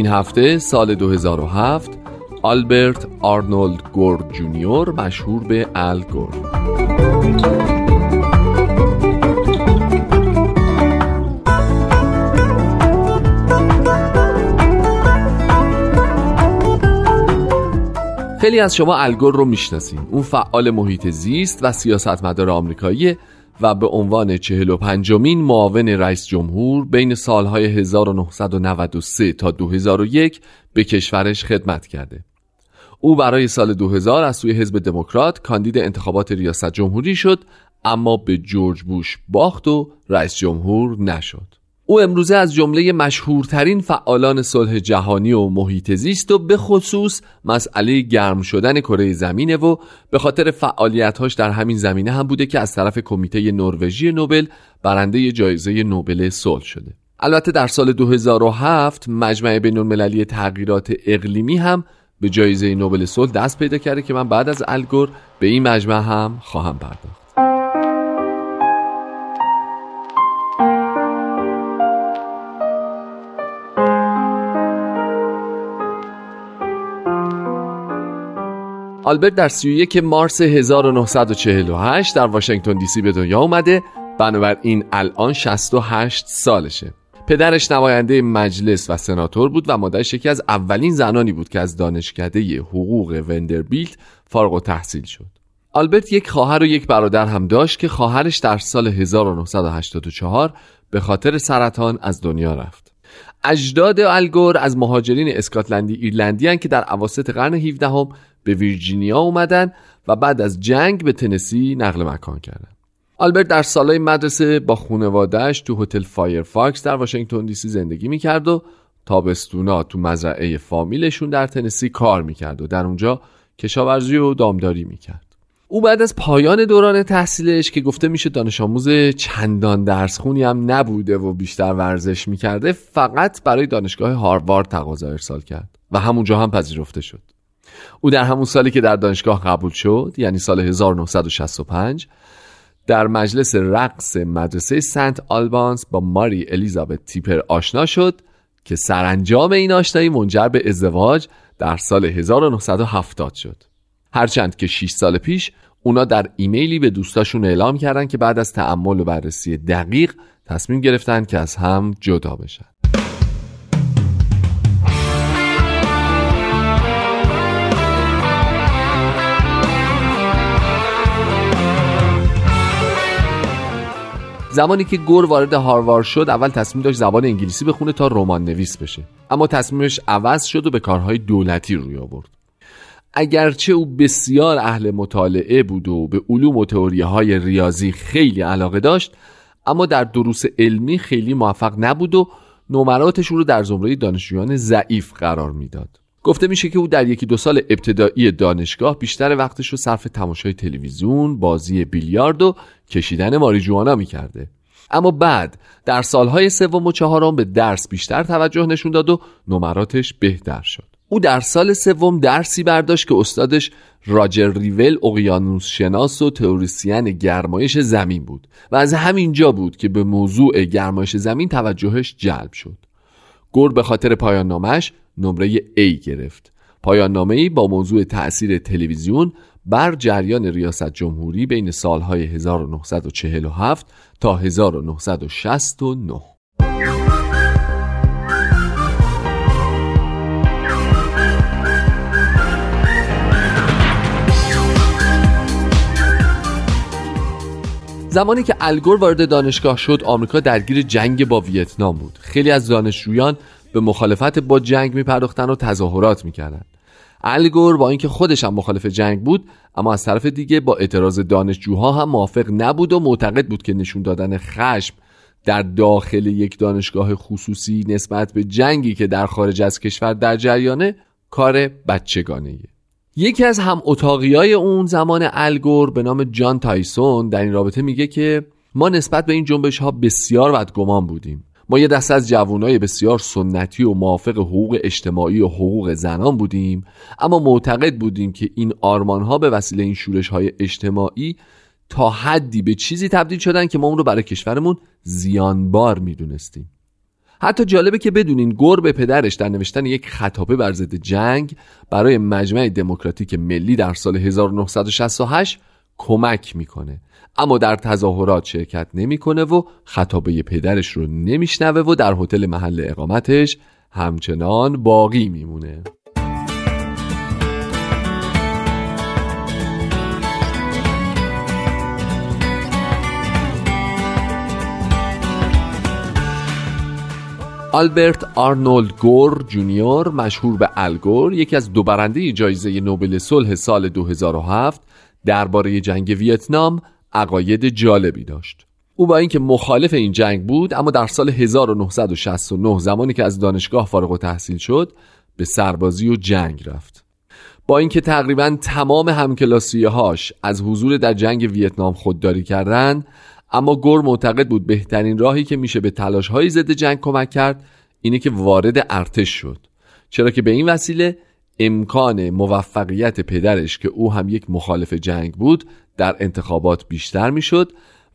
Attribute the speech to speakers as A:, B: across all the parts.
A: این هفته سال 2007 آلبرت آرنولد گور جونیور مشهور به ال گور. خیلی از شما الگور رو می‌شناسین. اون فعال محیط زیست و سیاستمدار آمریکایی و به عنوان 45 مین معاون رئیس جمهور بین سالهای 1993 تا 2001 به کشورش خدمت کرده. او برای سال 2000 از سوی حزب دموکرات کاندید انتخابات ریاست جمهوری شد اما به جورج بوش باخت و رئیس جمهور نشد. او امروزه از جمله مشهورترین فعالان صلح جهانی و محیط زیست و به خصوص مسئله گرم شدن کره زمینه و به خاطر فعالیتهاش در همین زمینه هم بوده که از طرف کمیته نروژی نوبل برنده جایزه نوبل صلح شده. البته در سال 2007 مجمع بین المللی تغییرات اقلیمی هم به جایزه نوبل صلح دست پیدا کرده که من بعد از الگور به این مجمع هم خواهم پرداخت. آلبرت در 31 مارس 1948 در واشنگتن دی سی به دنیا اومده. بنابراین الان 68 سالشه. پدرش نماینده مجلس و سناتور بود و مادرش یکی از اولین زنانی بود که از دانشکده حقوق وندربیلت فارغ و تحصیل شد. آلبرت یک خواهر و یک برادر هم داشت که خواهرش در سال 1984 به خاطر سرطان از دنیا رفت. اجداد الگور از مهاجرین اسکاتلندی ایرلندی که در اواسط قرن 17 هم به ویرجینیا اومدن و بعد از جنگ به تنسی نقل مکان کردن. آلبرت در سالهای مدرسه با خانوادهش تو هتل فیرفکس در واشنگتن دی سی زندگی می‌کرد و تابستونا تو مزرعه فامیلشون در تنسی کار می‌کرد و در اونجا کشاورزی و دامداری می‌کرد. او بعد از پایان دوران تحصیلش که گفته میشه دانش آموز چندان درس خونی هم نبوده و بیشتر ورزش می‌کرده فقط برای دانشگاه هاروارد تقاضا ارسال کرد و همونجا هم پذیرفته شد. او در همون سالی که در دانشگاه قبول شد یعنی سال 1965 در مجلس رقص مدرسه سنت آلبانس با ماری الیزابت تیپر آشنا شد که سرانجام این آشنایی منجر به ازدواج در سال 1970 شد. هرچند که 6 سال پیش اونا در ایمیلی به دوستاشون اعلام کردن که بعد از تعمل و بررسی دقیق تصمیم گرفتن که از هم جدا بشن. زمانی که گور وارد هاروارد شد اول تصمیم داشت زبان انگلیسی بخونه تا رمان نویس بشه. اما تصمیمش عوض شد و به کارهای دولتی روی آورد. اگرچه او بسیار اهل مطالعه بود و به علوم و تئوری های ریاضی خیلی علاقه داشت اما در دروس علمی خیلی موفق نبود و نمراتش رو در زمره دانشجویان ضعیف قرار می‌داد. گفته میشه که او در یکی دو سال ابتدایی دانشگاه بیشتر وقتش رو صرف تماشای تلویزیون، بازی بیلیارد و کشیدن ماریجوانا می‌کرده. اما بعد در سالهای سوم و چهارم به درس بیشتر توجه نشون داد و نمراتش بهتر شد. او در سال سوم درسی برداشت که استادش راجر ریول اقیانوس شناس و تئوریسین گرمایش زمین بود و از همینجا بود که به موضوع گرمایش زمین توجهش جلب شد. گور به خاطر پایان نامش نمره A گرفت. پایان نامه ای با موضوع تأثیر تلویزیون بر جریان ریاست جمهوری بین سالهای 1947 تا 1969 زمانی که الگور وارد دانشگاه شد آمریکا درگیر جنگ با ویتنام بود. خیلی از دانشجویان به مخالفت با جنگ می و تظاهرات می‌کردند الگور با اینکه خودش هم مخالف جنگ بود اما از طرف دیگه با اعتراض دانشجوها هم موافق نبود و معتقد بود که نشون دادن خشم در داخل یک دانشگاه خصوصی نسبت به جنگی که در خارج از کشور در جریانه کار بچگانه یکی از هم اتاقی های اون زمان الگور به نام جان تایسون در این رابطه میگه که ما نسبت به این جنبش ها بسیار بدگمان بودیم. ما یه دست از جوانای بسیار سنتی و موافق حقوق اجتماعی و حقوق زنان بودیم اما معتقد بودیم که این آرمان ها به وسیله این شورش های اجتماعی تا حدی به چیزی تبدیل شدن که ما اون رو برای کشورمون زیانبار می‌دونستیم. حتی جالبه که بدونین گور به پدرش در نوشتن یک خطابه بر ضد جنگ برای مجمع دموکراتیک ملی در سال 1968 کمک می‌کنه. اما در تظاهرات شرکت نمی‌کنه و خطابه پدرش رو نمیشنوه و در هتل محل اقامتش همچنان باقی میمونه. آلبرت آرنولد گور جونیور مشهور به الگور یکی از دو برنده جایزه نوبل صلح سال 2007 درباره جنگ ویتنام عقاید جالبی داشت. او با اینکه مخالف این جنگ بود اما در سال 1969 زمانی که از دانشگاه فارغ تحصیل شد به سربازی و جنگ رفت. با اینکه تقریبا تمام همکلاسیه هاش از حضور در جنگ ویتنام خودداری کردند اما گور معتقد بود بهترین راهی که میشه به تلاش های ضد جنگ کمک کرد اینه که وارد ارتش شد. چرا که به این وسیله امکان موفقیت پدرش که او هم یک مخالف جنگ بود در انتخابات بیشتر می‌شد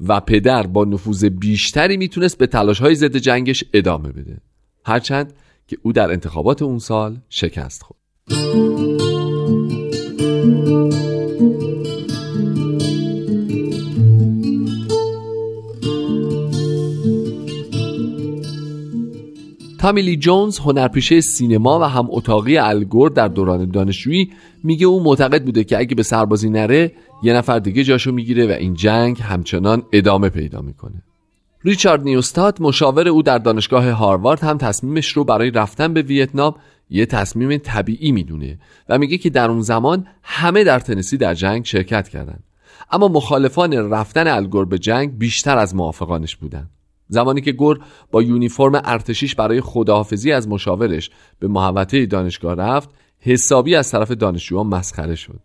A: و پدر با نفوذ بیشتری می‌تونست به تلاش های ضد جنگش ادامه بده. هرچند که او در انتخابات اون سال شکست خورد. تامیلی جونز هنرپیشه سینما و هم اتاقی الگور در دوران دانشجویی میگه او معتقد بوده که اگه به سربازی نره یه نفر دیگه جاشو می‌گیره و این جنگ همچنان ادامه پیدا می‌کنه. ریچارد نیوستاد مشاور او در دانشگاه هاروارد هم تصمیمش رو برای رفتن به ویتنام یه تصمیم طبیعی می‌دونه و میگه که در اون زمان همه در تنسی در جنگ شرکت کردند اما مخالفان رفتن الگور به جنگ بیشتر از موافقانش بودند زمانی که گور با یونیفرم ارتشیش برای خداحافظی از مشاورش به محوطه دانشگاه رفت حسابی از طرف دانشجویان مسخره شد.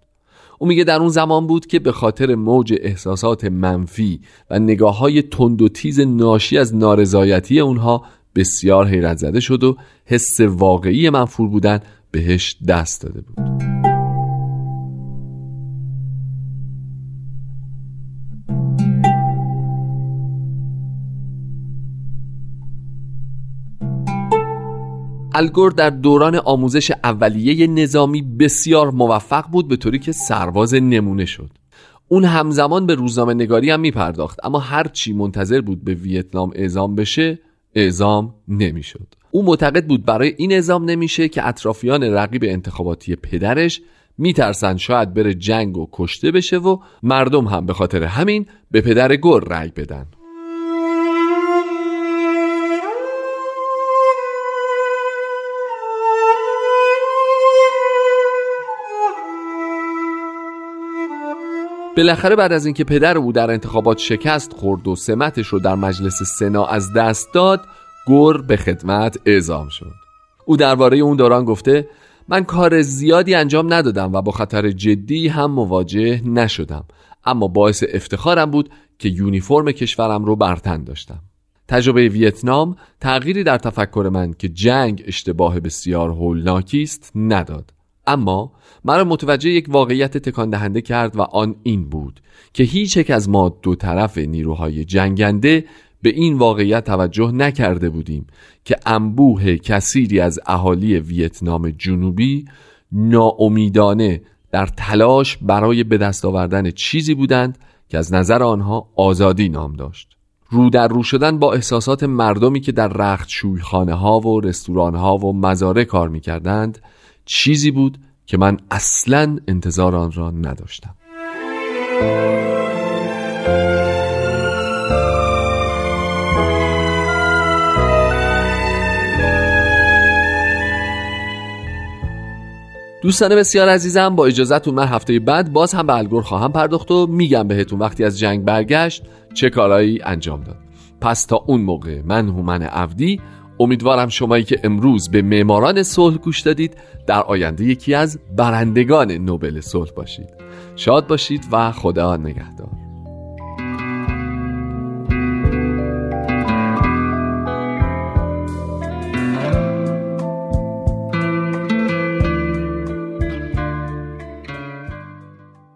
A: او میگه در اون زمان بود که به خاطر موج احساسات منفی و نگاه های تند و تیز ناشی از نارضایتی اونها بسیار حیرت زده شد و حس واقعی منفور بودن بهش دست داده بود. الگور در دوران آموزش اولیه نظامی بسیار موفق بود به طوری که سرباز نمونه شد اون همزمان به روزنامه نگاری هم می پرداخت اما هرچی منتظر بود به ویتنام اعزام بشه اعزام نمی‌شد. او معتقد بود برای این اعزام نمیشه که اطرافیان رقیب انتخاباتی پدرش میترسن شاید بره جنگ و کشته بشه و مردم هم به خاطر همین به پدر گور رأی بدن بالاخره بعد از اینکه پدر او در انتخابات شکست خورد و سمتش رو در مجلس سنا از دست داد گور به خدمت اعزام شد. او درباره اون دوران گفته من کار زیادی انجام ندادم و با خطر جدی هم مواجه نشدم اما باعث افتخارم بود که یونیفرم کشورم رو برتن داشتم. تجربه ویتنام تغییری در تفکر من که جنگ اشتباه بسیار هولناکی است نداد. اما مرا متوجه یک واقعیت تکان دهنده کرد و آن این بود که هیچ یک از ما دو طرف نیروهای جنگنده به این واقعیت توجه نکرده بودیم که انبوه کثیری از اهالی ویتنام جنوبی ناامیدانه در تلاش برای به دست آوردن چیزی بودند که از نظر آنها آزادی نام داشت. رو در رو شدن با احساسات مردمی که در رخت شویخانه ها و رستوران ها و مزاره کار می کردند چیزی بود که من اصلا انتظار آن را نداشتم. دوستان بسیار عزیزم با اجازهتون من هفته بعد باز هم به الگور خواهم پرداخت و میگم بهتون وقتی از جنگ برگشت چه کارهایی انجام داد. پس تا اون موقع من هومن عبدی امیدوارم شمایی که امروز به معماران صلح گوش دادید در آینده یکی از برندگان نوبل صلح باشید. شاد باشید و خدا نگهدار.